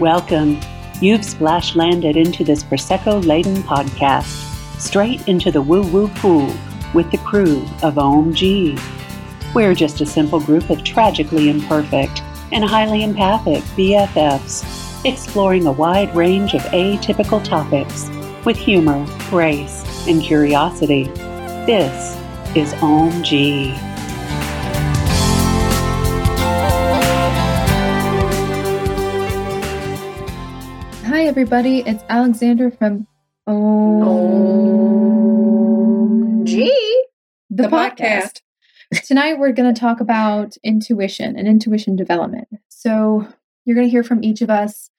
Welcome. You've splash landed into this Prosecco laden podcast, straight into the woo woo pool with the crew of OMG. We're just a simple group of tragically imperfect and highly empathic BFFs, exploring a wide range of atypical topics with humor, grace, and curiosity. This is OMG. Hi, everybody. It's Alexandra from OMG, the, the podcast. podcast. Tonight, we're going to talk about intuition and intuition development. So, you're going to hear from each of us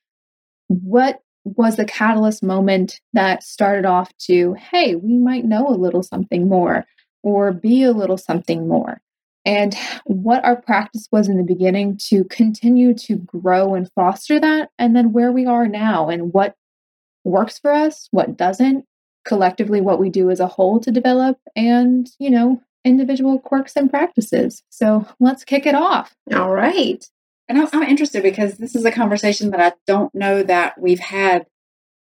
what was the catalyst moment that started off to, hey, we might know a little something more or be a little something more and what our practice was in the beginning to continue to grow and foster that, and then where we are now and what works for us, what doesn't, collectively, what we do as a whole to develop, and, you know, individual quirks and practices. So let's kick it off. All right. And I'm, I'm interested because this is a conversation that I don't know that we've had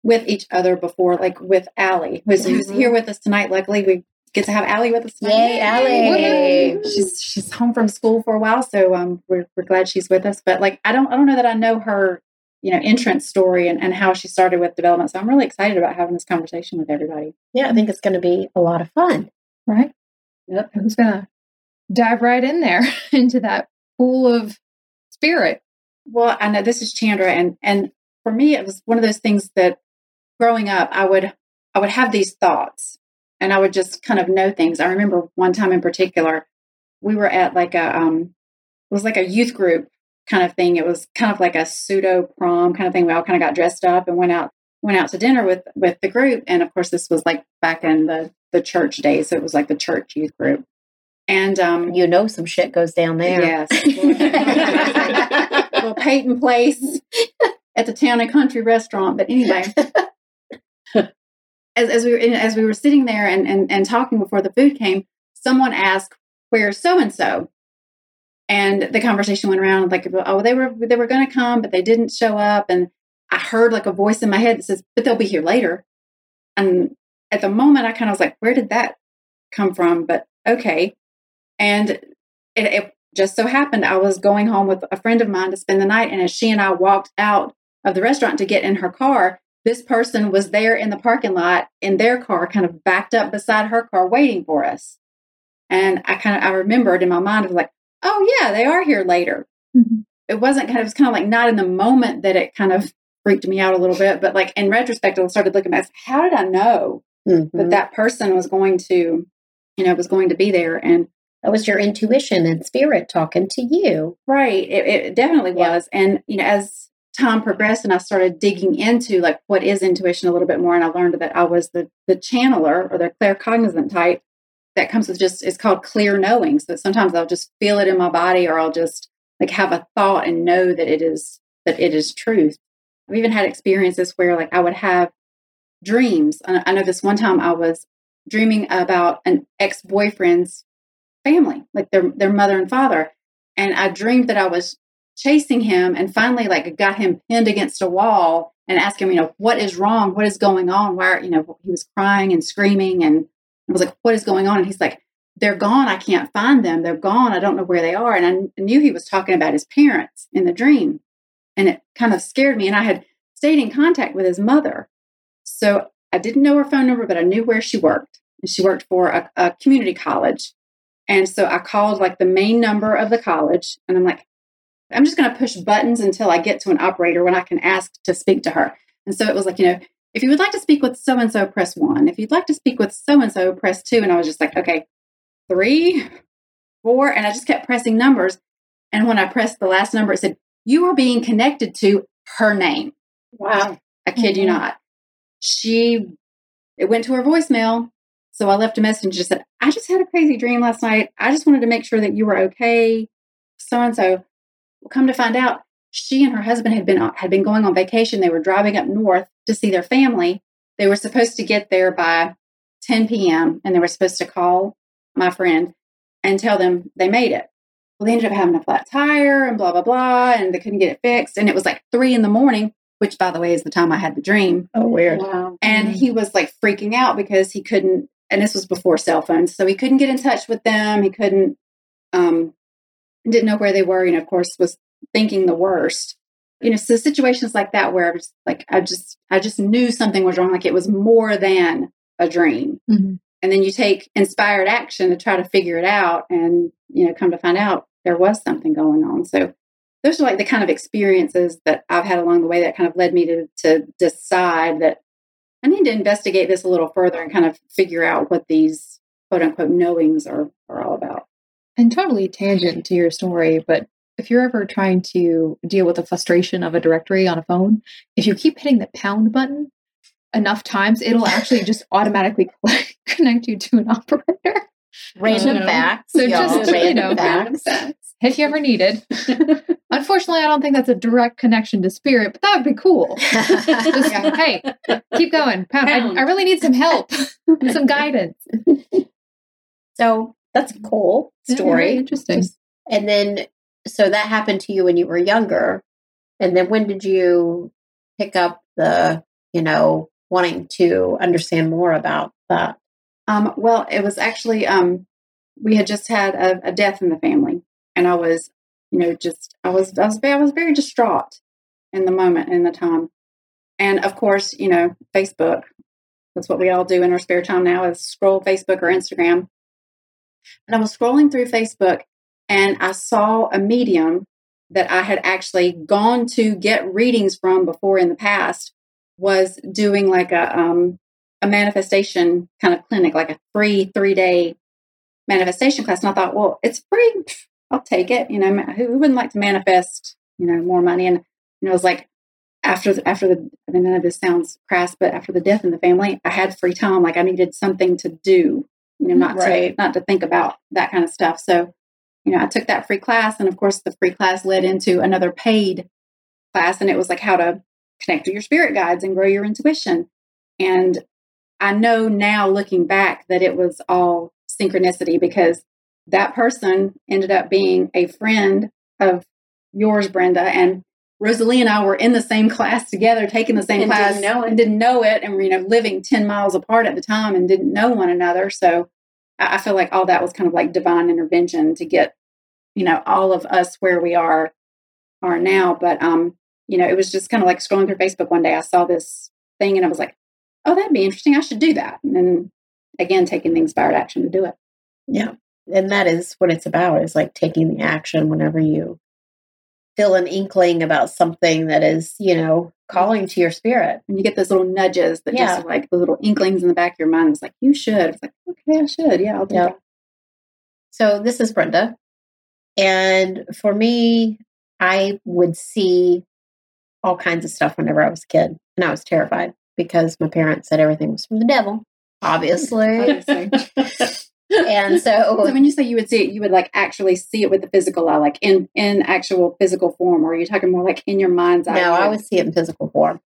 with each other before, like with Allie, who's, Mhm. who's here with us tonight. Luckily, we get to have Allie with us tonight. Yay, Allie. She's she's home from school for a while, so um, we're we're glad she's with us. But like, I don't I don't know that I know her, you know, entrance story and, and how she started with development. So I'm really excited about having this conversation with everybody. Yeah, I think it's going to be a lot of fun. Right? Yep. Who's going to dive right in there into that pool of spirit? Well, I know this is Chandra, and and for me, it was one of those things that growing up, I would I would have these thoughts, and I would just kind of know things. I remember one time in particular, we were at like a um, it was like a youth group kind of thing. It was kind of like a pseudo prom kind of thing. We all kind of got dressed up and went out went out to dinner with with the group, and of course, this was like back in the the church days, so it was like the church youth group, and um, You know, some shit goes down there. Yes. little Peyton Place at the Town and Country Restaurant. But anyway, as, as we were as we were sitting there and, and and talking before the food came, someone asked, "Where's so and so?" And the conversation went around like, "Oh, they were they were going to come, but they didn't show up." And I heard like a voice in my head that says, "But they'll be here later." And at the moment, I kind of was like, "Where did that come from?" But okay, and it, it just so happened I was going home with a friend of mine to spend the night. And as she and I walked out of the restaurant to get in her car, this person was there in the parking lot in their car, kind of backed up beside her car, waiting for us. And I kind of I remembered in my mind, I was like, oh yeah, they are here later. Mhm. It wasn't kind of it was kind of like not in the moment that it kind of freaked me out a little bit, but like in retrospect, I started looking back, how did I know Mhm. that that person was going to, you know, was going to be there? And That was your intuition and spirit talking to you. Right. It, it definitely Yeah. was. And, you know, as time progressed and I started digging into like what is intuition a little bit more, and I learned that I was the the channeler or the claircognizant type that comes with just it's called clear knowing. So sometimes I'll just feel it in my body or I'll just like have a thought and know that it is that it is truth. I've even had experiences where like I would have dreams. I know this one time I was dreaming about an ex-boyfriend's family, like their their mother and father. And I dreamed that I was chasing him and finally like got him pinned against a wall and asked him, you know, what is wrong? What is going on? Why, are, you know, he was crying and screaming and I was like, what is going on? And he's like, they're gone. I can't find them. They're gone. I don't know where they are. And I knew he was talking about his parents in the dream. And it kind of scared me. And I had stayed in contact with his mother. So I didn't know her phone number, but I knew where she worked. And she worked for a, a community college. And so I called like the main number of the college. And I'm like, I'm just going to push buttons until I get to an operator when I can ask to speak to her. And so it was like, you know, if you would like to speak with so and so, press one. If you'd like to speak with so and so, press two. And I was just like, okay, three, four. And I just kept pressing numbers. And when I pressed the last number, it said, you are being connected to her name. Wow. I kid you Mhm. not. She, it went to her voicemail. So I left a message and just said, I just had a crazy dream last night. I just wanted to make sure that you were okay. So and so. Come to find out, she and her husband had been had been going on vacation. They were driving up north to see their family. They were supposed to get there by 10 p.m. and they were supposed to call my friend and tell them they made it. Well, they ended up having a flat tire and blah blah blah, and they couldn't get it fixed. And it was like three in the morning which by the way is the time I had the dream. Oh, weird. Wow. And he was like freaking out because he couldn't, and this was before cell phones, so he couldn't get in touch with them. He couldn't, um, didn't know where they were. and of course, was thinking the worst. You know, so situations like that where I was like, I just, I just knew something was wrong. Like it was more than a dream. Mhm. And then you take inspired action to try to figure it out, and you know, come to find out there was something going on. So those are like the kind of experiences that I've had along the way that kind of led me to to decide that I need to investigate this a little further and kind of figure out what these quote unquote knowings are are all about. And totally tangent to your story, but if you're ever trying to deal with the frustration of a directory on a phone, if you keep hitting the pound button enough times, it'll actually just automatically connect you to an operator. Random know. facts. So just, you random know, facts. If you ever needed. Unfortunately, I don't think that's a direct connection to spirit, but that would be cool. Just, Yeah. hey, keep going. Pound. I, Pound. I really need some help, some guidance. so that's a cool Yeah, story. very interesting. And then, so that happened to you when you were younger. And then when did you pick up the, you know, wanting to understand more about that? Um, well, it was actually um, we had just had a, a death in the family, and I was, you know, just I was I was I was very distraught in the moment in the time, and of course, you know, Facebook. That's what we all do in our spare time now is scroll Facebook or Instagram. And I was scrolling through Facebook, and I saw a medium that I had actually gone to get readings from before in the past was doing like a um, a manifestation kind of clinic, like a free three day manifestation class. And I thought, well, it's free. I'll take it. You know, who, wouldn't like to manifest, you know, more money? And, you know, it was like after, the, after the, I mean, none of this sounds crass, but after the death in the family, I had free time. Like I needed something to do, you know, not Right. to, not to think about that kind of stuff. So, you know, I took that free class. And of course, the free class led into another paid class. And it was like how to connect with your spirit guides and grow your intuition. And I know now looking back that it was all synchronicity because that person ended up being a friend of yours, Brenda. And Rosalie and I were in the same class together, taking the same And class didn't know it. and didn't know it. And, you know, living 10 miles apart at the time and didn't know one another. So I, I feel like all that was kind of like divine intervention to get, you know, all of us where we are are now. But um, you know, it was just kind of like scrolling through Facebook one day. I saw this thing and I was like, oh, that'd be interesting. I should do that. And then again, taking the inspired action to do it. Yeah. And that is what it's about is like taking the action whenever you feel an inkling about something that is, you know, calling to your spirit. And you get those little nudges that Yeah. just like the little inklings in the back of your mind. It's like, you should. It's like, okay, I should. Yeah, I'll do Yeah. that. So this is Brenda. And for me, I would see all kinds of stuff whenever I was a kid. And I was terrified because my parents said everything was from the devil, obviously. Obviously. and So so when you say you would see it, you would like actually see it with the physical eye, like in in actual physical form, or are you talking more like in your mind's eye? no, I would see it in physical form.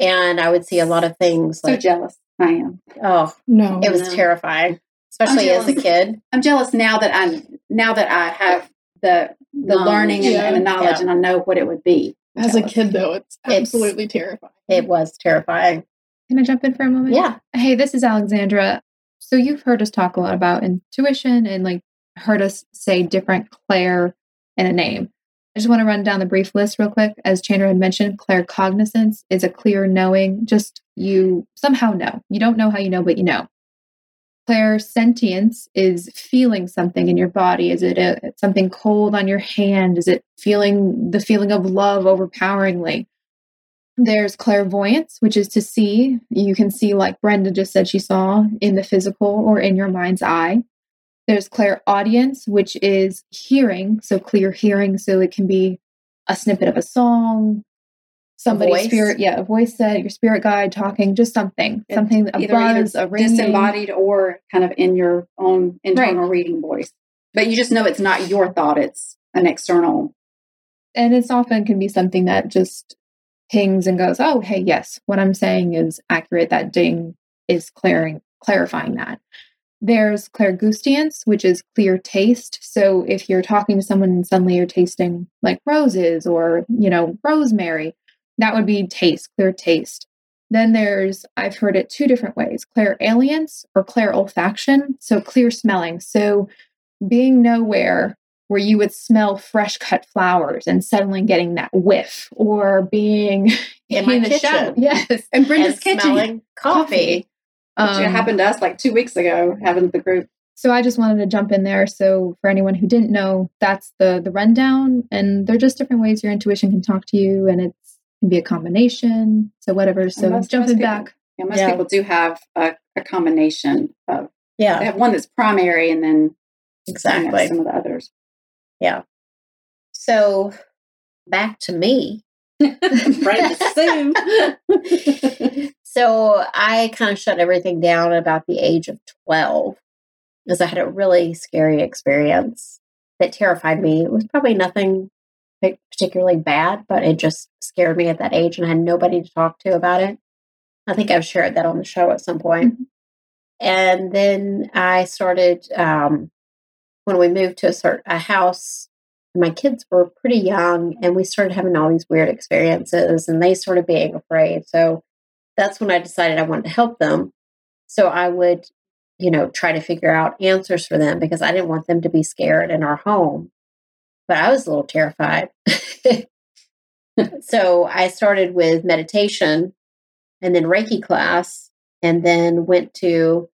And I would see a lot of things so like, jealous. I am. oh, No. it was no. terrifying, especially as a kid. I'm jealous now that I now that I have the the Knowledge. learning and, Yeah. and the knowledge, Yeah. and I know what it would be. I'm As a kid, though, it's It's- absolutely terrifying. It was terrifying. Can I jump in for a moment? Yeah. Hey, this is Alexandra. So you've heard us talk a lot about intuition and like heard us say different Claire in a name. I just want to run down the brief list real quick. As Chandra had mentioned, claircognizance is a clear knowing, just you somehow know. You don't know how you know, but you know. clairsentience is feeling something in your body. Is it a, something cold on your hand? Is it feeling the feeling of love overpoweringly? There's clairvoyance, which is to see. You can see, like Brenda just said, she saw in the physical or in your mind's eye. There's clairaudience, which is hearing, so clear hearing. So it can be a snippet of a song, somebody's spirit, yeah, a voice said, your spirit guide talking, just something, It's something, a either, either a ringing. disembodied or kind of in your own internal reading voice. But you just know it's not your thought; it's an external. and it's often can be something that just pings and goes, "Oh, hey, yes, what I'm saying is accurate." That ding is clearing, clarifying that. There's clairgustance, which is clear taste. So if you're talking to someone and suddenly you're tasting like roses or you know rosemary, that would be taste, clear taste. Then there's, I've heard it two different ways clairalience or clairolfaction. So clear smelling. So being nowhere where you would smell fresh cut flowers and suddenly getting that whiff or being In my the kitchen. shower. Yes. And Brenda's and kitchen, smelling coffee. which Um, happened to us like two weeks ago, having the group. So I just wanted to jump in there. So for anyone who didn't know, that's the the rundown, and they're just different ways your intuition can talk to you, and it's can be a combination. So whatever. So most- jumping most people- back, Yeah, most Yeah. people do have a, a combination of they Yeah, have one that's primary and then you know, exactly. some of the others. So back to me. Brenda Sue. so I kind of shut everything down about the age of 12 because I had a really scary experience that terrified me. It was probably nothing particularly bad, but it just scared me at that age and I had nobody to talk to about it. I think I've shared that on the show at some point. And then I started, um, when we moved to a, cert- a house my kids were pretty young and we started having all these weird experiences and they started being afraid. So that's when I decided I wanted to help them. So I would, you know, try to figure out answers for them because I didn't want them to be scared in our home. But I was a little terrified. so I started with meditation and then Reiki class and then went to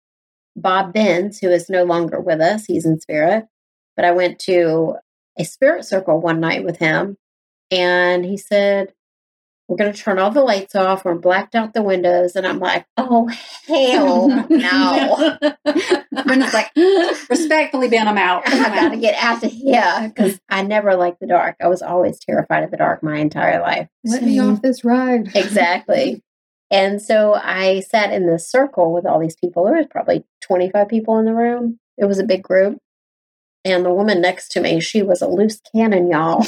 Bob Benz, who is no longer with us. He's in spirit. But I went to a spirit circle one night with him and he said we're going to turn all the lights off we're blacked out the windows and i'm like oh hell no Brenda's like, respectfully, Ben, I'm out. i gotta get out of here because i never liked the dark i was always terrified of the dark my entire life let me off this ride. exactly and so i sat in this circle with all these people there was probably 25 people in the room it was a big group and the woman next to me, she was a loose cannon, y'all.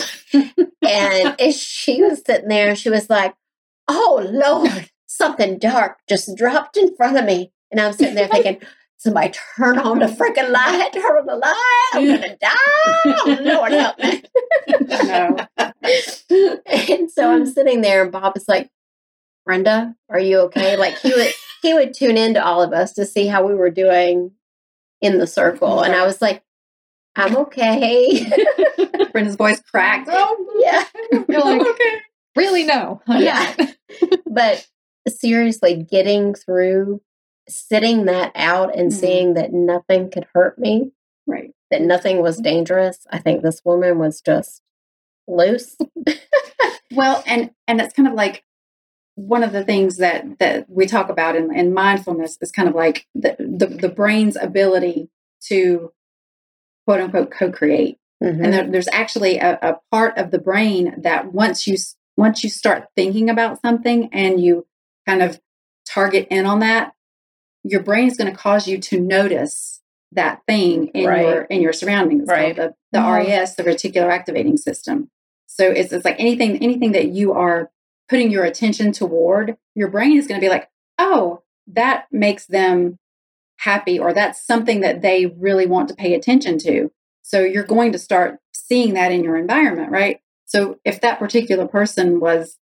and she was sitting there, and she was like, Oh Lord, something dark just dropped in front of me. And I'm sitting there thinking, Somebody turn on the freaking light, turn on the light. I'm gonna die. Oh, Lord help me. No. and so I'm sitting there, and Bob is like, Brenda, are you okay? Like he would he would tune in to all of us to see how we were doing in the circle. And I was like, I'm okay. Brenda's voice cracked. Oh, yeah. You're like, okay. really no. Yeah. but seriously, getting through sitting that out and Mhm. seeing that nothing could hurt me, Right. that nothing was dangerous. I think this woman was just loose. Well, and and it's kind of like one of the things that that we talk about in, in mindfulness is kind of like the, the the brain's ability to quote unquote co-create. Mhm. And there, there's actually a, a part of the brain that once you once you start thinking about something and you kind of target in on that, your brain is going to cause you to notice that thing in Right. your in your surroundings. Right. The, the Wow. RES, the reticular activating system. So it's it's like anything anything that you are putting your attention toward, your brain is going to be like, oh, that makes them happy, or that's something that they really want to pay attention to. So you're going to start seeing that in your environment, right? So if that particular person was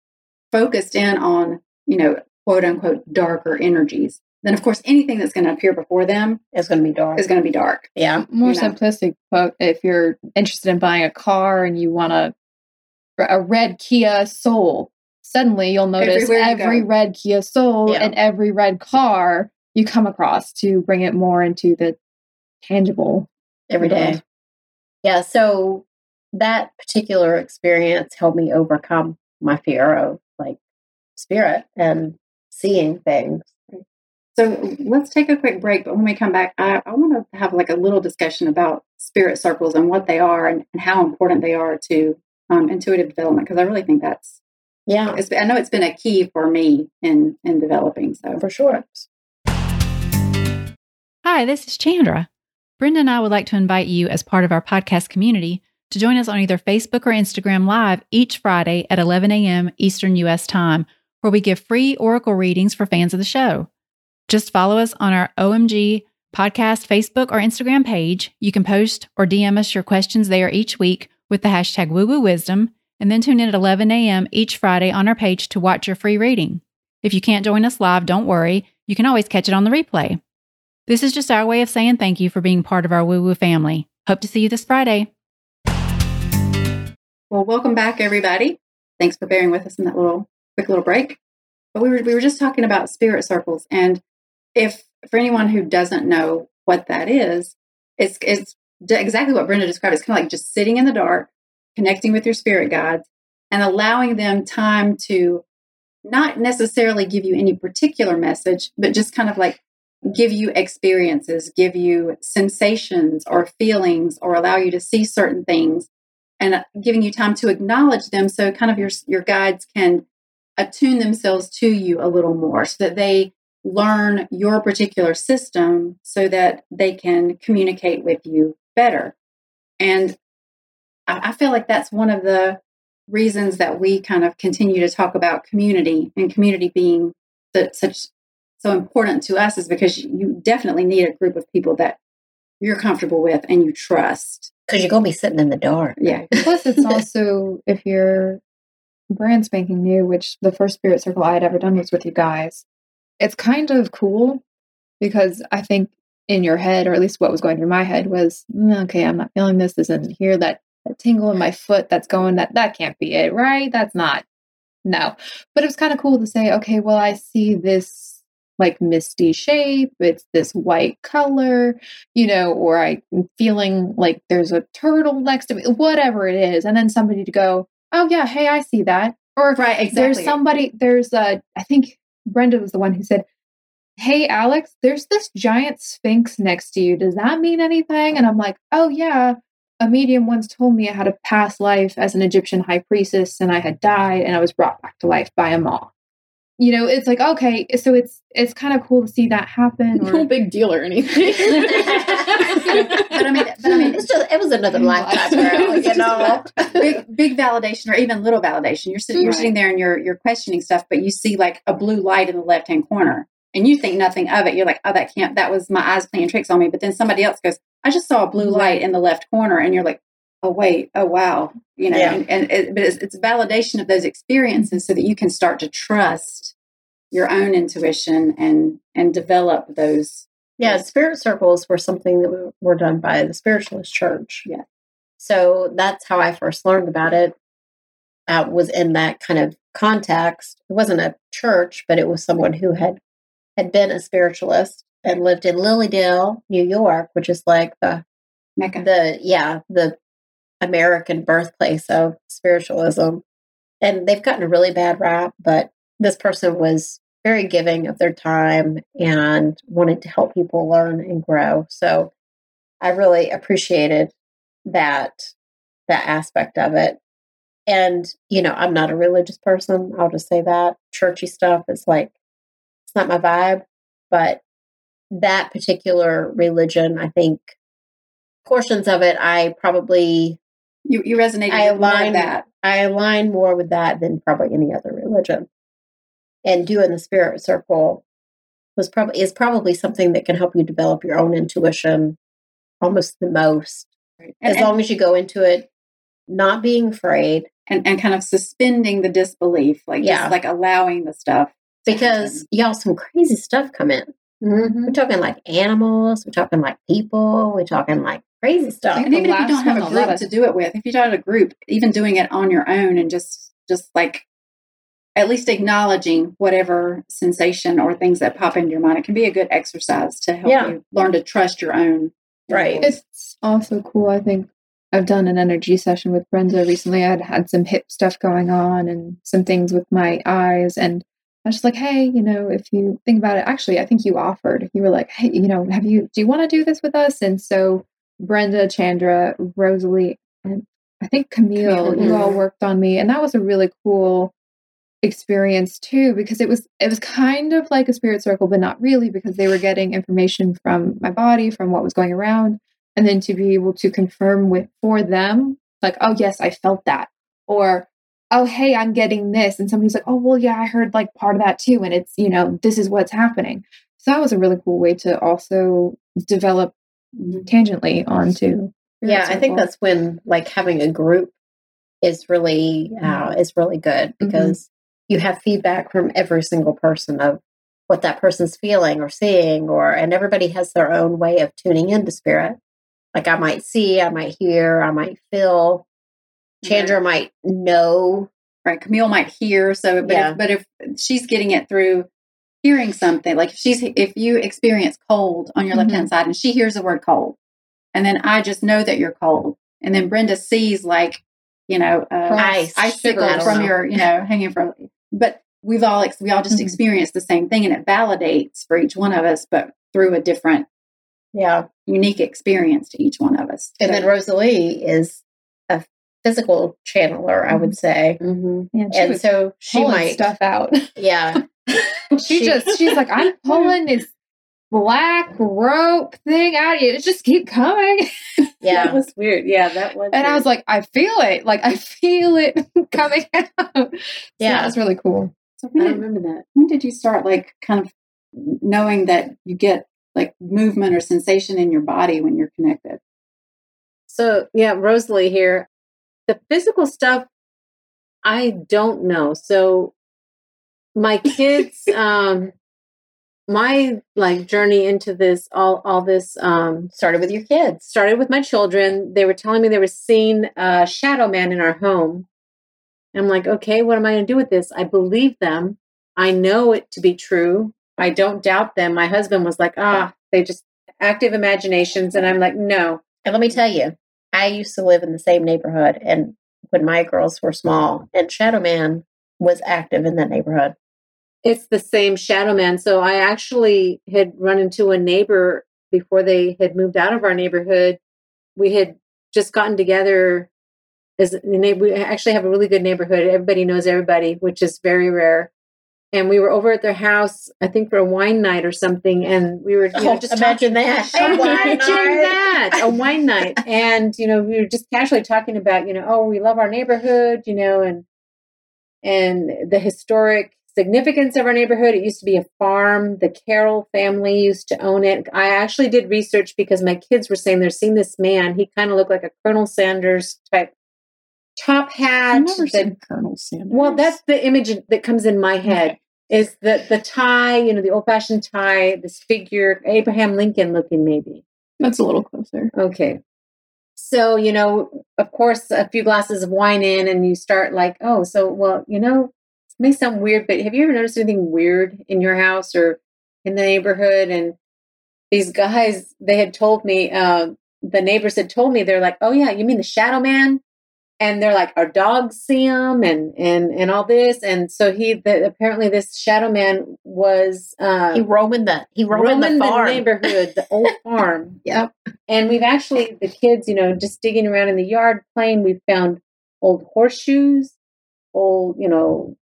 focused in on, you know, quote unquote darker energies, then of course anything that's going to appear before them It's going to be dark. is going to be dark. yeah. More you know. simplistic, but if you're interested in buying a car and you want a a red Kia Soul, suddenly you'll notice Everywhere every go. red Kia Soul Yeah. and every red car you come across to bring it more into the tangible. every day. world. Yeah. So that particular experience helped me overcome my fear of like spirit and seeing things. So let's take a quick break. But when we come back, I, I want to have like a little discussion about spirit circles and what they are and, and how important they are to um, intuitive development because I really think that's Yeah, it's, I know it's been a key for me in in developing. So for sure. Hi, this is Chandra. Brenda and I would like to invite you, as part of our podcast community, to join us on either Facebook or Instagram Live each Friday at 11 a.m. Eastern U.S. Time, where we give free oracle readings for fans of the show. Just follow us on our OMG podcast Facebook or Instagram page. You can post or DM us your questions there each week with the hashtag woo woo wisdom, and then tune in at 11 a.m. each Friday on our page to watch your free reading. If you can't join us live, don't worry. You can always catch it on the replay. This is just our way of saying thank you for being part of our woo woo family. Hope to see you this Friday. Well, welcome back, everybody. Thanks for bearing with us in that little quick little break. But we were we were just talking about spirit circles, and if for anyone who doesn't know what that is, it's it's exactly what Brenda described. It's kind of like just sitting in the dark, connecting with your spirit guides, and allowing them time to not necessarily give you any particular message, but just kind of like give you experiences, give you sensations or feelings, or allow you to see certain things and uh, giving you time to acknowledge them so kind of your your guides can attune themselves to you a little more so that they learn your particular system so that they can communicate with you better. And I, I feel like that's one of the reasons that we kind of continue to talk about community and community being such so important to us is because you definitely need a group of people that you're comfortable with and you trust because you're going to be sitting in the dark. Yeah. Plus, it's also if you're brand spanking new, which the first spirit circle I had ever done was with you guys. It's kind of cool because I think in your head, or at least what was going through my head, was mm, okay. I'm not feeling this. Isn't here that, that tingle in my foot that's going. That that can't be it, right? That's not. No, but it was kind of cool to say, okay, well, I see this like misty shape, it's this white color, you know, or I'm mm, feeling like there's a turtle next to me, whatever it is. And then somebody to go, oh, yeah, hey, I see that. Or right, exactly. there's somebody, there's a, I think Brenda was the one who said, hey, Alex, there's this giant sphinx next to you. Does that mean anything? And I'm like, oh, yeah. A medium once told me I had a past life as an Egyptian high priestess and I had died and I was brought back to life by a maw you know, it's like okay, so it's it's kind of cool to see that happen. Or, no big deal or anything. but I mean, but I mean, it's just it was another lifetime, girl, you know. big big validation or even little validation. You're sitting, you're sitting there and you're you're questioning stuff, but you see like a blue light in the left hand corner, and you think nothing of it. You're like, oh, that can't. That was my eyes playing tricks on me. But then somebody else goes, I just saw a blue light in the left corner, and you're like, oh wait, oh wow, you know. Yeah. And, and it, but it's, it's validation of those experiences so that you can start to trust your own intuition and and develop those yeah spirit circles were something that were done by the spiritualist church yeah so that's how i first learned about it I was in that kind of context it wasn't a church but it was someone who had had been a spiritualist and lived in Lily Dale new york which is like the Mecca. the yeah the american birthplace of spiritualism and they've gotten a really bad rap but this person was very giving of their time and wanted to help people learn and grow. So I really appreciated that that aspect of it. And you know, I'm not a religious person. I'll just say that churchy stuff is like it's not my vibe, but that particular religion, I think portions of it I probably you you resonated I align that. I align more with that than probably any other religion and doing the spirit circle was probably is probably something that can help you develop your own intuition almost the most right. as and, long as you go into it not being afraid and, and kind of suspending the disbelief like yeah. like allowing the stuff because y'all some crazy stuff come in mm-hmm. we're talking like animals we're talking like people we're talking like crazy stuff and even if you don't have a group to do it with if you don't have a group even doing it on your own and just just like at least acknowledging whatever sensation or things that pop into your mind. It can be a good exercise to help yeah. you learn to trust your own. Right. It's also cool. I think I've done an energy session with Brenda recently. I had had some hip stuff going on and some things with my eyes. And I was just like, hey, you know, if you think about it, actually, I think you offered. You were like, hey, you know, have you, do you want to do this with us? And so Brenda, Chandra, Rosalie, and I think Camille, Camille you all worked on me. And that was a really cool experience too because it was it was kind of like a spirit circle but not really because they were getting information from my body from what was going around and then to be able to confirm with for them like oh yes i felt that or oh hey i'm getting this. And somebody's like oh well yeah i heard like part of that too. And it's you know this is what's happening. So that was a really cool way to also develop tangentially onto yeah i think that's when like having a group is really uh, is really good because you have feedback from every single person of what that person's feeling or seeing or and everybody has their own way of tuning into spirit. Like i might see i might hear i might feel chandra might know right camille might hear so but, Yeah. if, but if she's getting it through hearing something like if she's if you experience cold on your left hand side and she hears the word cold and then i just know that you're cold and then brenda sees like you know uh, Ice, icicle sugar, from know. your you know hanging from but we've all ex- we all just Mhm. experience the same thing and it validates for each one of us but through a different yeah unique experience to each one of us and then rosalie is physical channeler i would mm-hmm. say mm-hmm. Man, she and so she pulling might stuff out. yeah she, She- just she's like, I'm pulling this black rope thing out of you. It just keep coming. yeah that was weird yeah that was And I was like, I feel it. Like I feel it coming out. So Yeah. that was really cool. so i when did, remember that when did you start like kind of knowing that you get like movement or sensation in your body when you're connected So yeah, Rosalie here. The physical stuff, I don't know. So my kids, um, my like journey into this, all all this um, started with your kids started with my children. They were telling me they were seeing a shadow man in our home. And I'm like, okay, what am I going to do with this? I believe them. I know it to be true. I don't doubt them. My husband was like, ah, they just active imaginations. And I'm like, no, And let me tell you, I used to live in the same neighborhood, and when my girls were small, and Shadow Man was active in that neighborhood. it's the same shadow man. So I actually had run into a neighbor before they had moved out of our neighborhood. We had just gotten together as. We actually have a really good neighborhood. Everybody knows everybody, which is very rare. And we were over at their house, I think for a wine night or something. And we were you know, Oh, just imagine talking- that. A wine Imagine night. that a wine night and you know we were just casually talking about you know oh we love our neighborhood you know and and the historic significance of our neighborhood it used to be a farm the carroll family used to own it i actually did research because my kids were saying they're seeing this man he kind of looked like a colonel sanders type top hat I've never the- seen Colonel Sanders. well that's the image that comes in my head is the the tie you know the old fashioned tie this figure abraham lincoln looking maybe that's a little closer. Okay. So, you know, of course, a few glasses of wine in, and you start like, oh, so, well, you know, it may sound weird, but have you ever noticed anything weird in your house or in the neighborhood? And these guys, they had told me, uh, the neighbors had told me, they're like, oh, yeah, you mean the shadow man? And they're like, our dogs see him and, and, and all this. And so he, the, apparently this shadow man was, uh, He roaming the he roaming, roaming the the neighborhood, the old farm. Yep. And we've actually, the kids, you know, just digging around in the yard playing, we've found old horseshoes, old, you know,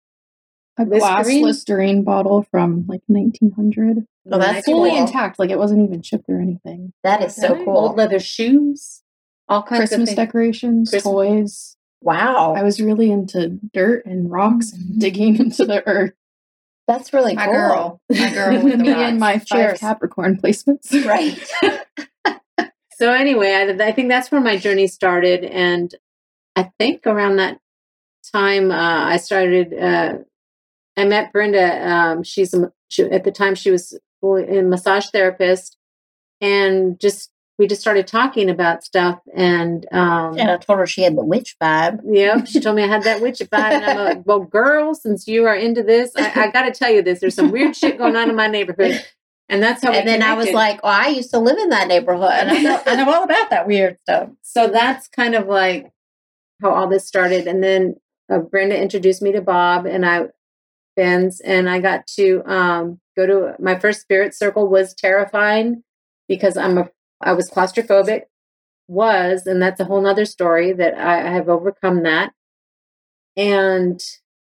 A glass Listerine? Listerine bottle from like 1900. Oh, that's Fully cool. intact. Like it wasn't even chipped or anything. That is so cool. old leather shoes, all kinds Christmas of decorations, Christmas- toys. Wow. I was really into dirt and rocks and digging into the earth. That's really my cool. girl my girl with Me and my five Cheers. Capricorn placements. Right. So anyway, I, I think that's where my journey started, and I think around that time uh, I started. Uh, I met Brenda. Um, she's a, she, at the time she was a massage therapist, and just we just started talking about stuff. And um, and I told her she had the witch vibe. Yeah, she told me I had that witch vibe, and I'm like, "Well, girl, since you are into this, I, I got to tell you this. There's some weird shit going on in my neighborhood, and that's how." And then I was like, "Well, I used to live in that neighborhood. and I know, I know all about that weird stuff." so that's kind of like how all this started and then uh, brenda introduced me to bob and i Ben's, and i got to um, go to my first spirit circle was terrifying because i'm a i was claustrophobic was and that's a whole nother story that I, I have overcome that and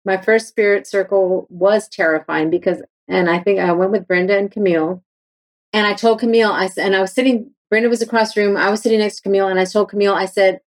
my first spirit circle was terrifying because and i think i went with brenda and camille and i told camille i said and i was sitting Brenda was across the room. I was sitting next to Camille, and I told Camille, I said,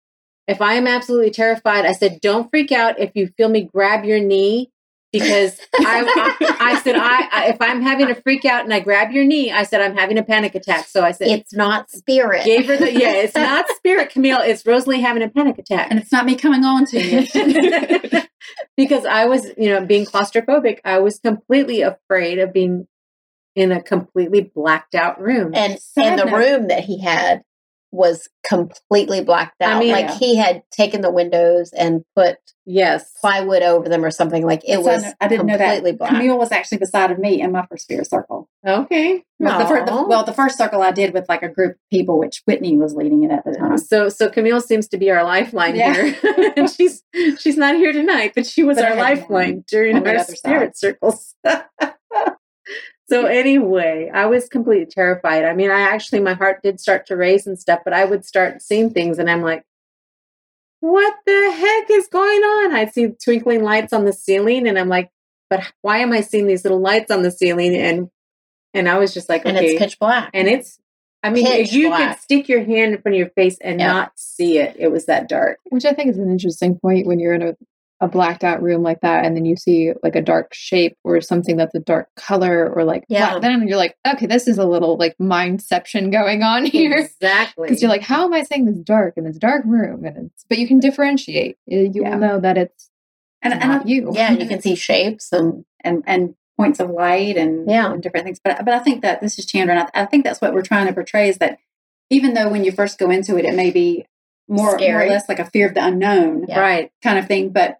if I am absolutely terrified, I said, don't freak out if you feel me grab your knee. Because I, I, I said I, I if I'm having a freak out and I grab your knee, I said I'm having a panic attack. So I said It's not spirit. gave her the yeah. It's not spirit, Camille. It's Rosalie having a panic attack. And it's not me coming on to you. because I was, you know, being claustrophobic, I was completely afraid of being in a completely blacked out room. and Side and the room that he had was completely blacked out. I out. mean- like he had taken the windows and put yes. plywood over them or something. Like it So I was kn- I didn't know that. completely black. Camille was actually beside of me in my first spirit circle. Okay. Well, the, fir- the, well, the first circle I did with like a group of people, which Whitney was leading it at the time. So so Camille seems to be our lifeline Yeah. here. and she's she's not here tonight, but she was But our um, lifeline during our other spirit circles. so anyway, I was completely terrified. I mean, I actually my heart did start to race and stuff, but I would start seeing things and I'm like, what the heck is going on? I'd see twinkling lights on the ceiling and I'm like, but why am I seeing these little lights on the ceiling? And and I was just like, and okay. it's pitch black. and it's I mean, Pitch you black. could stick your hand in front of your face and Yeah. not see it. It was that dark. Which I think is an interesting point when you're in a, a blacked out room like that and then you see like a dark shape or something that's a dark color or like Yeah. then you're like, okay, this is a little like mindception going on here. Exactly. Because you're like, how am I saying this dark in this dark room? And it's but you can differentiate. You Yeah. will know that it's and and, not you. yeah, you can see shapes and and and points of light and, Yeah. and different things. But but I think that this is Chandra, and I, I think that's what we're trying to portray is that even though when you first go into it, it may be more, more or less like a fear of the unknown Yeah. Right. kind of thing, but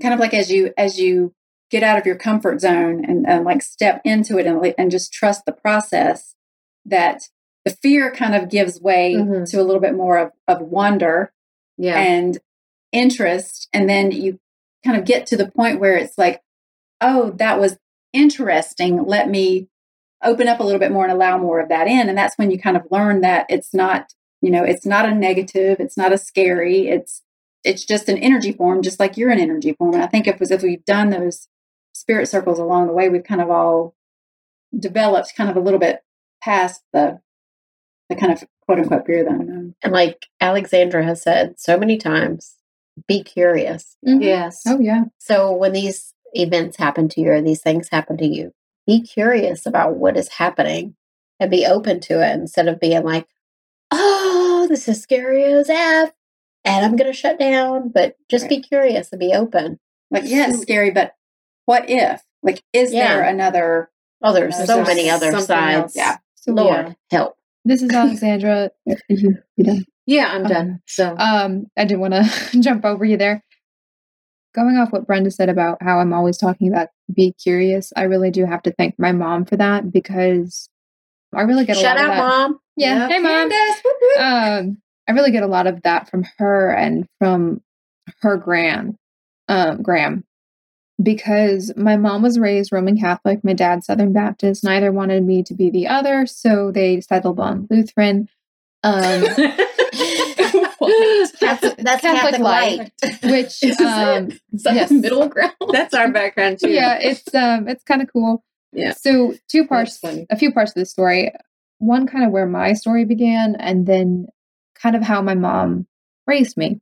kind of like as you as you get out of your comfort zone and, and like step into it and, and just trust the process that the fear kind of gives way Mhm. to a little bit more of, of wonder Yeah. and interest and then you kind of get to the point where it's like oh that was interesting let me open up a little bit more and allow more of that in and that's when you kind of learn that it's not you know it's not a negative it's not a scary it's it's just an energy form just like you're an energy form and i think if, if we've done those spirit circles along the way we've kind of all developed kind of a little bit past the the kind of quote unquote fear of the unknown and like Alexandra has said so many times, be curious. Mhm. yes. Oh yeah. So when these events happen to you or these things happen to you, be curious about what is happening and be open to it instead of being like, oh, this is scary as F and I'm going to shut down. But just be curious and be open. Like, yeah, it's scary, but what if? Like, is Yeah. there another? Oh, there's There's so just many other something sides. else. Yeah. So Lord, yeah. help. This is Alexandra. You, you done? Yeah, I'm Okay. done. So Um, I didn't want to jump over you there. Going off what Brenda said about how I'm always talking about be curious, I really do have to thank my mom for that because I really get a Shout lot out, of that. mom. Yeah, Yep. hey mom. Candace, whoop, whoop. Um, I really get a lot of that from her and from her gran, um, Graham, because my mom was raised Roman Catholic, my dad Southern Baptist. Neither wanted me to be the other, so they settled on Lutheran. Um, That's, that's Catholic Catholic, light. light. which Is um, Is that yes. middle ground? that's our background too. yeah, it's um, it's kind of cool. Yeah. So two parts, a few parts of the story. One kind of where my story began, and then kind of how my mom raised me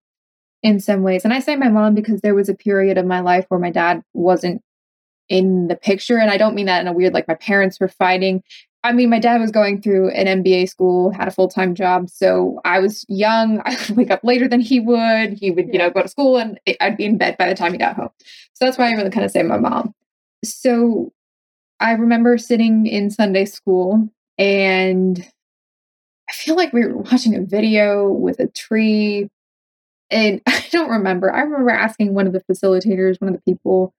in some ways. And I say my mom because there was a period of my life where my dad wasn't in the picture, and I don't mean that in a weird like my parents were fighting. I mean, my dad was going through an MBA school, had a full time job. So I was young. I would wake up later than he would. He would, you know, go to school and I'd be in bed by the time he got home. So that's why I really kind of say my mom. So I remember sitting in Sunday school and I feel like we were watching a video with a tree. And I don't remember. I remember asking one of the facilitators, one of the people,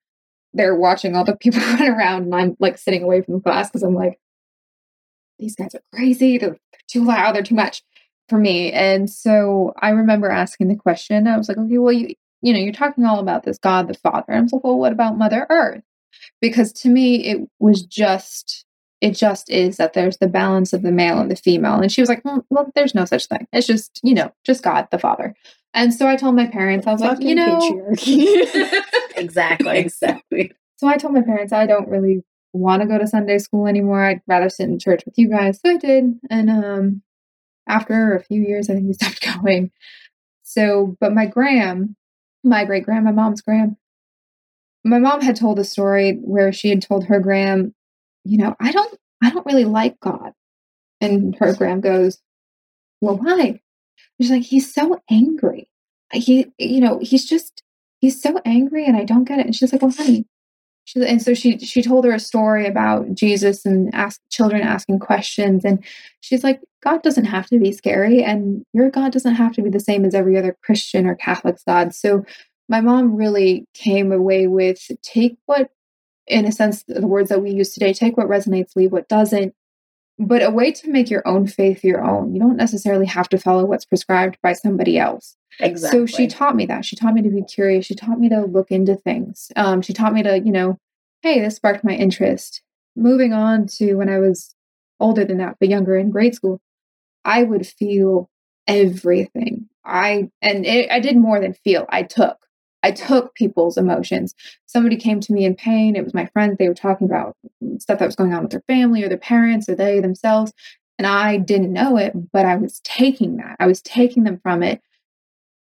they're watching all the people run around, and I'm like sitting away from the class because I'm like, these guys are crazy. They're, they're too loud. They're too much for me. And so I remember asking the question. I was like, okay, well, you, you know, you're talking all about this God the Father. And I was like, well, what about Mother Earth? Because to me, it was just, it just is that there's the balance of the male and the female. And she was like, "Hmm, well, there's no such thing. It's just, you know, just God the Father. And so I told my parents, I was like, you know, Exactly. exactly. so I told my parents I don't really want to go to Sunday school anymore. I'd rather sit in church with you guys. So I did. And um after a few years I think we stopped going. So but my gram, my great grand, my mom's gram, my mom had told a story where she had told her gram, you know, I don't, I don't really like God. And her gram goes, well, why? She's like, he's so angry. He, you know, he's just, he's so angry and I don't get it. And she's like, well, honey. She, and so she she told her a story about Jesus and ask children asking questions. And she's like, God doesn't have to be scary, and your God doesn't have to be the same as every other Christian or Catholic God. So my mom really came away with take what, in a sense, the words that we use today, take what resonates, leave what doesn't, but a way to make your own faith your own. You don't necessarily have to follow what's prescribed by somebody else. Exactly. So she taught me that. She taught me to be curious. She taught me to look into things. Um, she taught me to, you know, hey, this sparked my interest. Moving on to when I was older than that, but younger in grade school, I would feel everything. I and it, I did more than feel. I took. I took people's emotions. Somebody came to me in pain. It was my friends. They were talking about stuff that was going on with their family or their parents or they themselves. And I didn't know it, but I was taking that. I was taking them from it,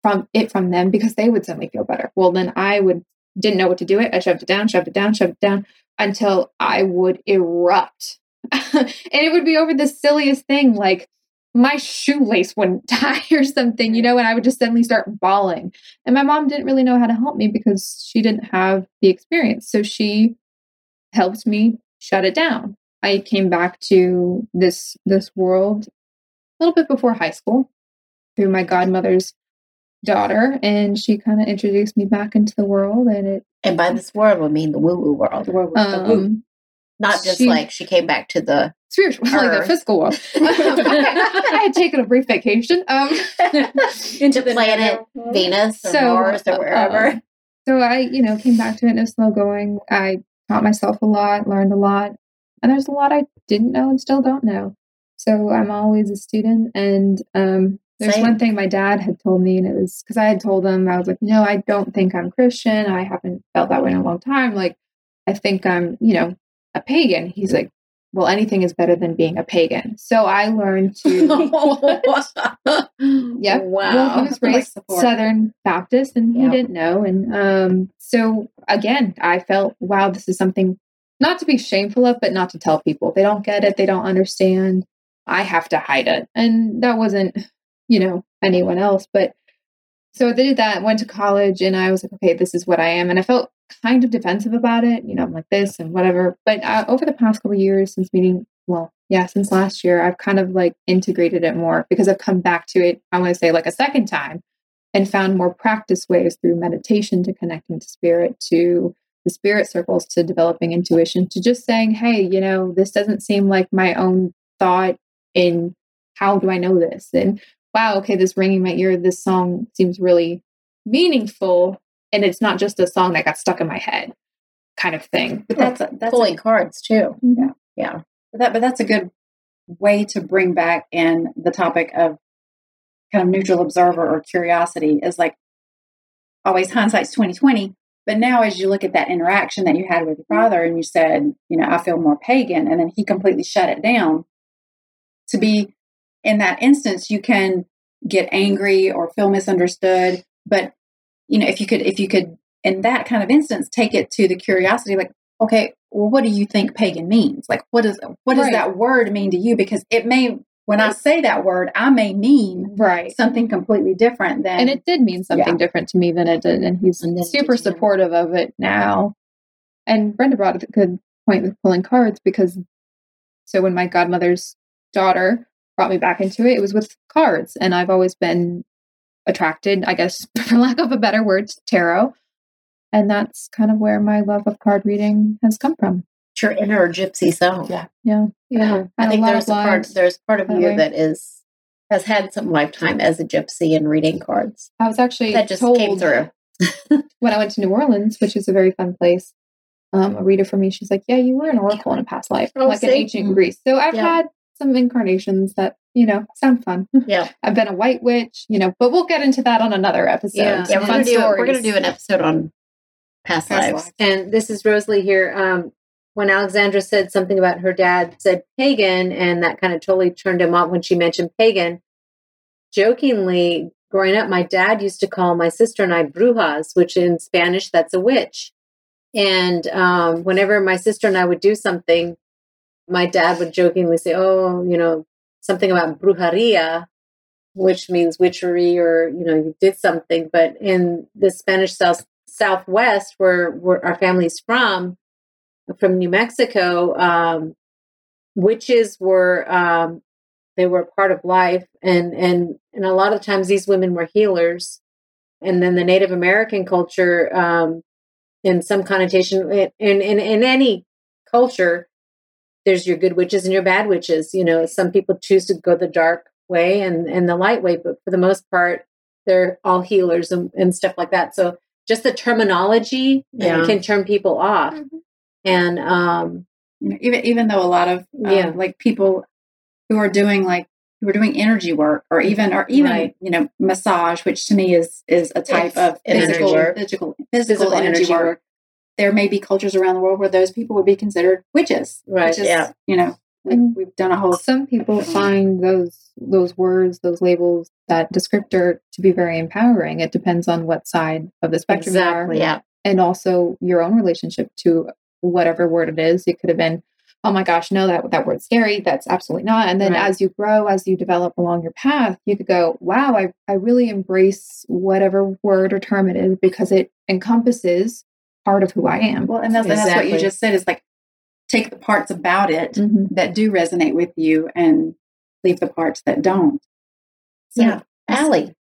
from it from them because they would suddenly feel better. Well, then I would didn't know what to do it. I shoved it down, shoved it down, shoved it down until I would erupt. and it would be over the silliest thing like my shoelace wouldn't tie or something, you know, and I would just suddenly start bawling. And my mom didn't really know how to help me because she didn't have the experience. So she helped me shut it down. I came back to this this world a little bit before high school through my godmother's daughter and she kind of introduced me back into the world and it and by this world I mean the woo woo world. The world um, Not just she- like she came back to the spiritual like the physical world. I had taken a brief vacation um into planet Venus or So, Mars or wherever. uh, so i you know came back to it in a slow going. I taught myself a lot learned a lot and there's a lot i didn't know and still don't know. So i'm always a student and um there's Same. one thing my dad had told me and it was because i had told him i was like no i don't think i'm christian. I haven't felt that way in a long time. Like i think i'm you know a pagan he's like well anything is better than being a pagan so i learned to yeah. Wow. Well, he was raised support. Southern Baptist and he Yeah. didn't know. And um, so again, I felt, wow, this is something not to be shameful of, but not to tell people. They don't get it, they don't understand. I have to hide it. And that wasn't, you know, anyone else. But so I did that, went to college, and I was like, okay, this is what I am. And I felt kind of defensive about it. You know, I'm like this and whatever. But uh, over the past couple years since meeting, well, yeah, since last year, I've kind of like integrated it more because I've come back to it, I want to say like a second time and found more practice ways through meditation to connecting to spirit, to the spirit circles, to developing intuition, to just saying, hey, you know, this doesn't seem like my own thought in how do I know this? And wow, okay, this ringing my ear, this song seems really meaningful. And it's not just a song that got stuck in my head kind of thing. But that's a, that's Pulling a, cards too. Mhm. Yeah. but that but that's a good way to bring back in the topic of kind of neutral observer or curiosity is like always hindsight's 2020 but now as you look at that interaction that you had with your father and you said you know i feel more pagan and then he completely shut it down to be in that instance you can get angry or feel misunderstood but you know if you could if you could in that kind of instance take it to the curiosity like okay well what do you think pagan means? Like what does what does that word mean to you? Because it may when i say that word i may mean Right. something completely different than and it did mean something Yeah. different to me than it did and he's And super supportive of it now. And brenda brought a good point with pulling cards because so when my godmother's daughter brought me back into it it was with cards and i've always been attracted i guess for lack of a better word to tarot and that's kind of where my love of card reading has come from It's your inner gypsy self. Yeah. yeah Yeah. I And a think there's a part there's part of that you way. that is has had some lifetime as a gypsy and reading cards. i was actually That just told came through. when I went to New Orleans, which is a very fun place, um, a reader for me, she's like, "Yeah, you were an oracle in a past life, Oh, like in see? ancient Greece." So I've Yeah. had some incarnations that you know sound fun. Yeah. I've been a white witch, you know, but we'll get into that on another episode. Yeah. Yeah, we're fun gonna do stories. we're gonna do an episode on past, Past lives. lives. And this is Rosalie here. Um, when Alexandra said something about her dad said pagan, and that kind of totally turned him off when she mentioned pagan. Jokingly, growing up, my dad used to call my sister and I brujas, which in Spanish that's a witch. And um, whenever my sister and I would do something, my dad would jokingly say, "Oh, you know, something about brujeria," which means witchery, or you know, you did something. But in the Spanish South Southwest, where where our family's from, from New Mexico, um, witches were um, they were a part of life, and and and a lot of times these women were healers. And then the Native American culture, um, in some connotation, in, in in any culture, there's your good witches and your bad witches. You know, some people choose to go the dark way and and the light way, but for the most part, they're all healers and, and stuff like that. So just the terminology Yeah. can turn people off. Mm-hmm. And um, even even though a lot of um, Yeah. like people who are doing like who are doing energy work or even or even Right. you know massage, which to me is is a type It's of physical work. physical physical, Physical energy, energy work. work. There may be cultures around the world where those people would be considered witches. Right, Which is, yeah. You know, we, And we've done a whole Some people mm-hmm. find those those words, those labels, that descriptor to be very empowering. It depends on what side of the spectrum you are. Exactly. Yeah. and also your own relationship to whatever word it is. It could have been, oh my gosh, no, that that word's scary. That's absolutely not. And then Right. as you grow, as you develop along your path, you could go, wow, I, I really embrace whatever word or term it is because it encompasses part of who I am. well, and that's, and that's what you just said is like take the parts about it Mhm. that do resonate with you and leave the parts that don't. So, Yeah. Allie.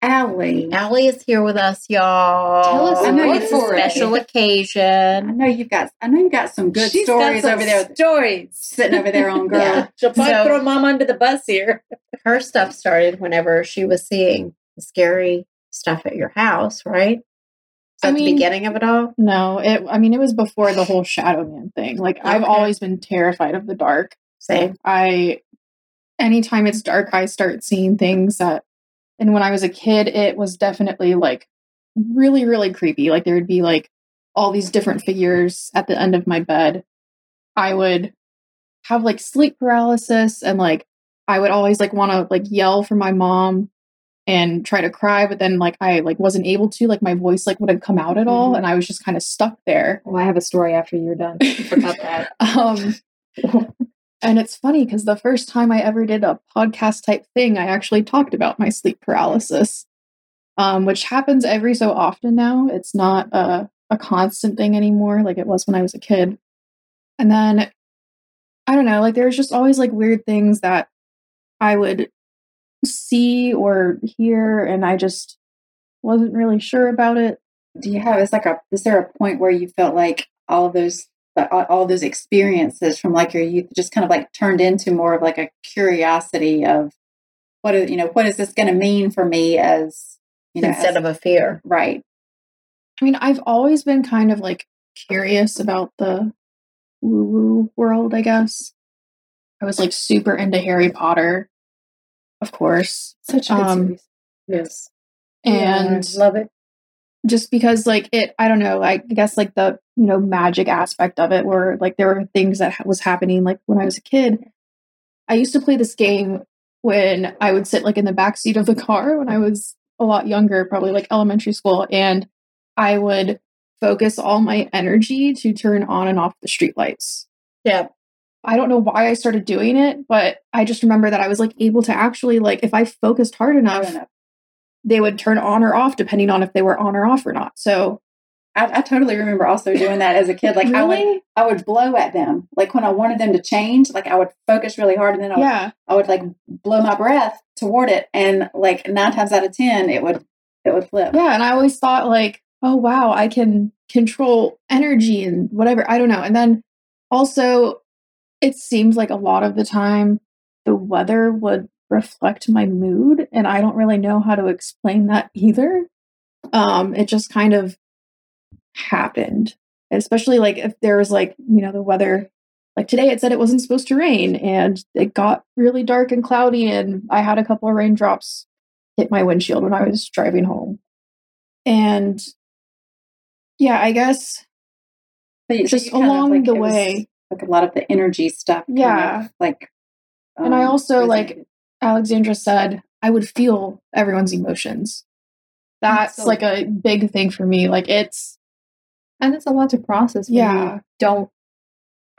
Allie. Allie is here with us, y'all. Tell us I know it's a for it. special occasion. I know you've got I know you've got some good she's got stories some over there Stories. sitting over there on girl. Yeah. She'll probably So- throw mom under the bus here. Her stuff started whenever she was seeing the scary stuff at your house, right? I that the beginning of it all? No, it. I mean, it was before the whole Shadow Man thing. Like, I've always been terrified of the dark. Same. I, anytime it's dark, I start seeing things that, and when I was a kid, it was definitely like really, really creepy. Like, there would be like all these different figures at the end of my bed. I would have like sleep paralysis and like I would always like want to like yell for my mom and try to cry, but then like I like wasn't able to, like my voice like wouldn't come out at all, and I was just kind of stuck there. Well, I have a story after you're done. Forgot that. Um, and it's funny because the first time I ever did a podcast type thing, I actually talked about my sleep paralysis, um, which happens every so often now. It's not a, a constant thing anymore like it was when I was a kid. And then I don't know, like there's just always like weird things that I would see or hear, and I just wasn't really sure about it. Do you have is like a is there a point where you felt like all of those like, all all those experiences from like your youth just kind of like turned into more of like a curiosity of what is you know what is this going to mean for me as you know Instead as- of a fear. right I mean, I've always been kind of like curious about the woo woo world, I guess. I was like super into Harry Potter, of course. Such a good Um, series. Yes. And love it. just because like it i don't know i guess like the you know magic aspect of it where like there were things that was happening like when i was a kid i used to play this game when i would sit like in the back seat of the car when i was a lot younger probably like elementary school and i would focus all my energy to turn on and off the streetlights Yeah. I don't know why I started doing it, but I just remember that I was like able to actually like if I focused hard enough, Hard enough. they would turn on or off depending on if they were on or off or not. So I, I totally remember also doing that as a kid like I would Really? I would blow at them like when I wanted them to change like I would focus really hard and then I would, yeah, I would like blow my breath toward it and like nine times out of ten it would it would flip yeah, and I always thought like, oh wow, I can control energy and whatever. I don't know. And then also, it seems like a lot of the time the weather would reflect my mood, and I don't really know how to explain that either. Um, it just kind of happened, especially like if there was like you know the weather. Like today, it said it wasn't supposed to rain, and it got really dark and cloudy, and I had a couple of raindrops hit my windshield when I was driving home. And yeah, I guess But just you kind of, along like, the way, like a lot of the energy stuff Yeah. of, like And I um, also, like. Alexandra said, I would feel everyone's emotions. That's like a big thing for me. Like it's And it's a lot to process when Yeah. you don't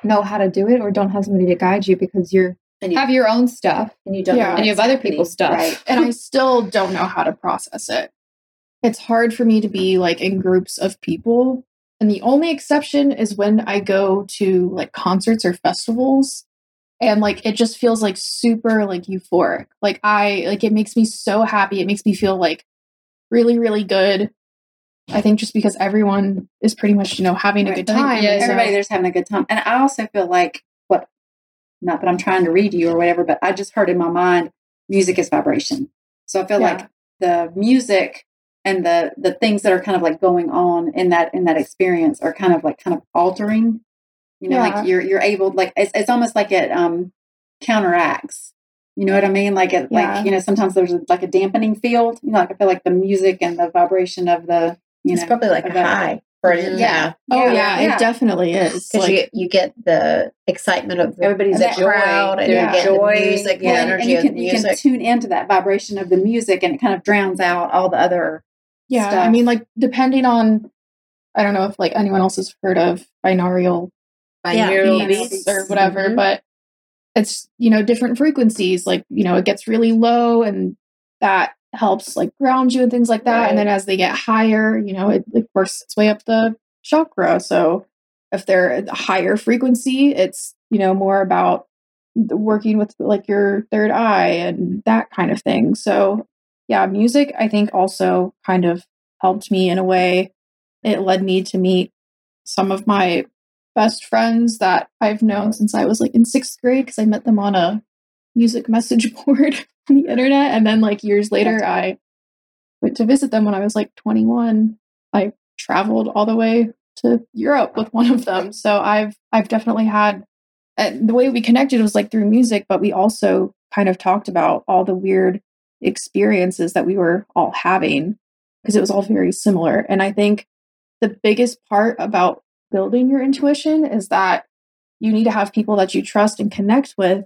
know how to do it or don't have somebody to guide you because you're And you, have your own stuff and you don't Yeah. and you have other people's stuff. Right. and I still don't know how to process it. It's hard for me to be like in groups of people. And the only exception is when I go to like concerts or festivals and like it just feels like super like euphoric. Like I like it makes me so happy. It makes me feel like really really good. I think just because everyone is pretty much, you know, having a good time. Yeah, so- everybody there's having a good time. And I also feel like what not that I'm trying to read you or whatever, but I just heard in my mind music is vibration. So I feel Yeah. like the music and the the things that are kind of like going on in that in that experience are kind of like kind of altering. You know, Yeah. like you're you're able like it's it's almost like it um counteracts. You know what I mean? Like it Yeah. like you know sometimes there's a, like a dampening field. You know, like I feel like the music and the vibration of the you It's know probably like a of that- high for it. Mhm. Yeah. Oh Yeah, yeah, yeah. it definitely is. Because Like, you, you get the excitement of the, Everybody's the joy. crowd and Yeah. you get Joy. the music, Yeah. Well, and- energy and you of can the you can tune into that vibration of the music, and it kind of drowns out all the other. Yeah, I mean, like depending on, I don't know if like anyone else has heard of binaural Yeah. Binaural beats, beats. or whatever, Mhm. but it's you know different frequencies. Like you know, it gets really low, and that helps like ground you and things like that. And then as they get higher, you know, it, it works its way up the chakra. So if they're at a higher frequency, it's you know more about working with like your third eye and that kind of thing. So yeah, music I think also kind of helped me in a way. It led me to meet some of my best friends that I've known since I was like in sixth grade because I met them on a music message board on the internet. And then like years later, I went to visit them when I was like 21. I traveled all the way to Europe with one of them. So I've I've definitely had and the way we connected was like through music, but we also kind of talked about all the weird experiences that we were all having because it was all very similar. And I think the biggest part about building your intuition is that you need to have people that you trust and connect with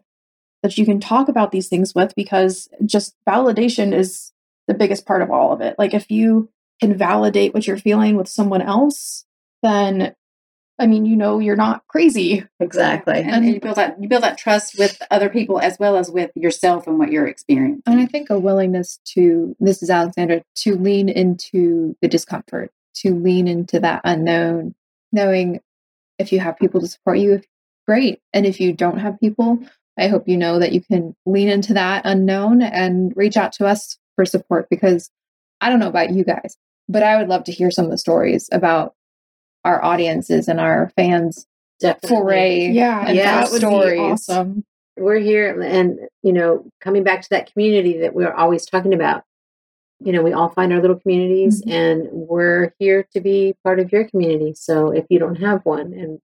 that you can talk about these things with because just validation is the biggest part of all of it. Like if you can validate what you're feeling with someone else, then I mean, you know, you're not crazy. Exactly. And, and you build that you build that trust with other people as well as with yourself and what you're experiencing. And I think a willingness to, this is Alexandra, to lean into the discomfort, to lean into that unknown, knowing if you have people to support you, great. And if you don't have people, I hope you know that you can lean into that unknown and reach out to us for support because I don't know about you guys, but I would love to hear some of the stories about our audiences and our fans Definitely. foray. Yeah, and Yeah, that would stories. be awesome. we're here and you know coming back to that community that we're always talking about you know we all find our little communities Mhm. and we're here to be part of your community so if you don't have one and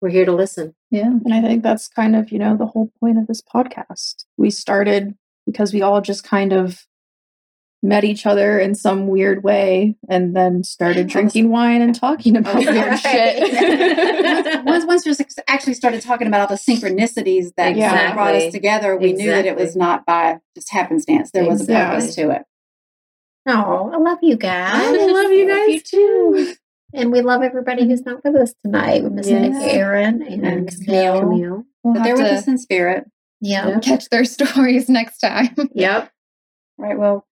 we're here to listen Yeah. And I think that's kind of, you know, the whole point of this podcast. We started because we all just kind of met each other in some weird way and then started drinking wine and talking about weird Right. shit. once once we actually started talking about all the synchronicities that Exactly. brought us together, we knew that it was not by just happenstance. There was a purpose to it. Oh, I love you guys. I love you guys too. And we love everybody who's not with us tonight. We miss Yes. Aaron and, And Camille. Camille. We'll But they're with to us in spirit. Yeah. catch their stories next time. Yep. Right. Well,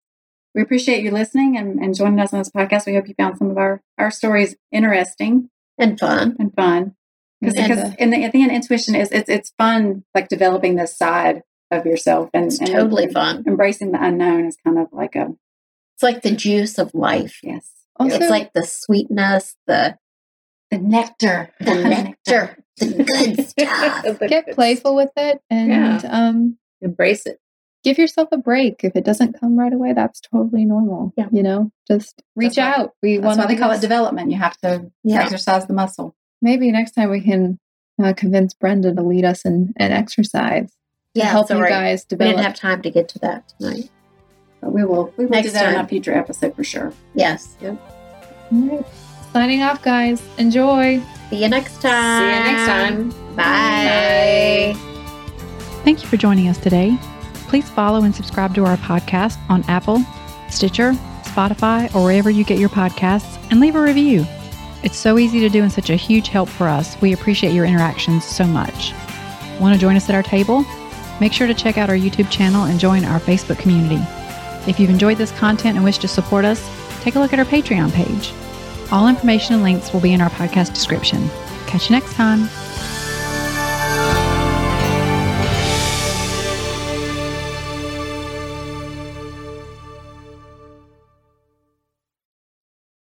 we appreciate you listening and, and joining us on this podcast. We hope you found some of our, our stories interesting And fun. and fun. Because because uh, in the at the end, intuition is it's it's fun like developing this side of yourself and, It's and totally fun. embracing the unknown is kind of like a It's like the juice of life. yes. Also, it's like the sweetness, the The nectar. the nectar, the good stuff. get playful with it and Yeah. um, Embrace it. Give yourself a break. If it doesn't come right away, that's totally normal. Yeah. You know, just reach That's why- out. We That's why they call it development. You have to Yeah. exercise the muscle. Maybe next time we can uh, convince Brenda to lead us in an exercise to Yeah, help you sorry. guys We didn't develop. have time to get to that tonight. But we will we will Next do that in time. a future episode for sure. Yes. Yep. All right. Signing off, guys. Enjoy. See you next time. See you next time. Bye. Thank you for joining us today. Please follow and subscribe to our podcast on Apple, Stitcher, Spotify, or wherever you get your podcasts, and leave a review. It's so easy to do and such a huge help for us. We appreciate your interactions so much. Want to join us at our table? Make sure to check out our YouTube channel and join our Facebook community. If you've enjoyed this content and wish to support us, take a look at our Patreon page. All information and links will be in our podcast description. Catch you next time.